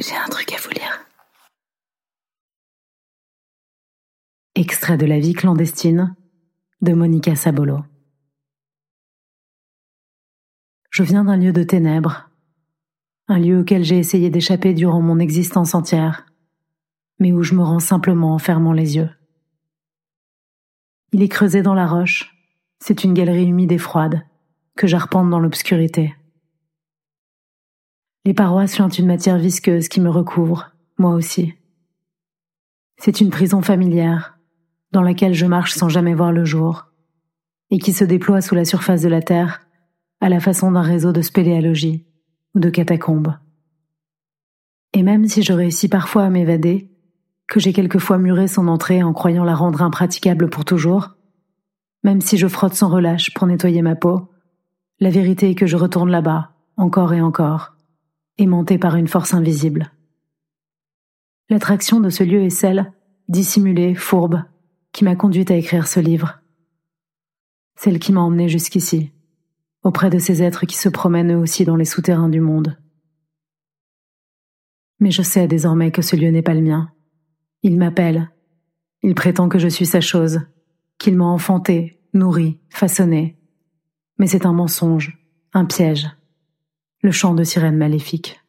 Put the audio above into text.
J'ai un truc à vous lire. Extrait de La vie clandestine de Monica Sabolo. Je viens d'un lieu de ténèbres, un lieu auquel j'ai essayé d'échapper durant mon existence entière, mais où je me rends simplement en fermant les yeux. Il est creusé dans la roche, c'est une galerie humide et froide que j'arpente dans l'obscurité. Les parois suintent une matière visqueuse qui me recouvre, moi aussi. C'est une prison familière, dans laquelle je marche sans jamais voir le jour, et qui se déploie sous la surface de la terre à la façon d'un réseau de spéléologie ou de catacombes. Et même si je réussis parfois à m'évader, que j'ai quelquefois muré son entrée en croyant la rendre impraticable pour toujours, même si je frotte sans relâche pour nettoyer ma peau, la vérité est que je retourne là-bas, encore et encore, aimanté par une force invisible. L'attraction de ce lieu est celle, dissimulée, fourbe, qui m'a conduite à écrire ce livre. Celle qui m'a emmené jusqu'ici, auprès de ces êtres qui se promènent eux aussi dans les souterrains du monde. Mais je sais désormais que ce lieu n'est pas le mien. Il m'appelle. Il prétend que je suis sa chose, qu'il m'a enfanté, nourri, façonné. Mais c'est un mensonge, un piège, le chant de sirène maléfique.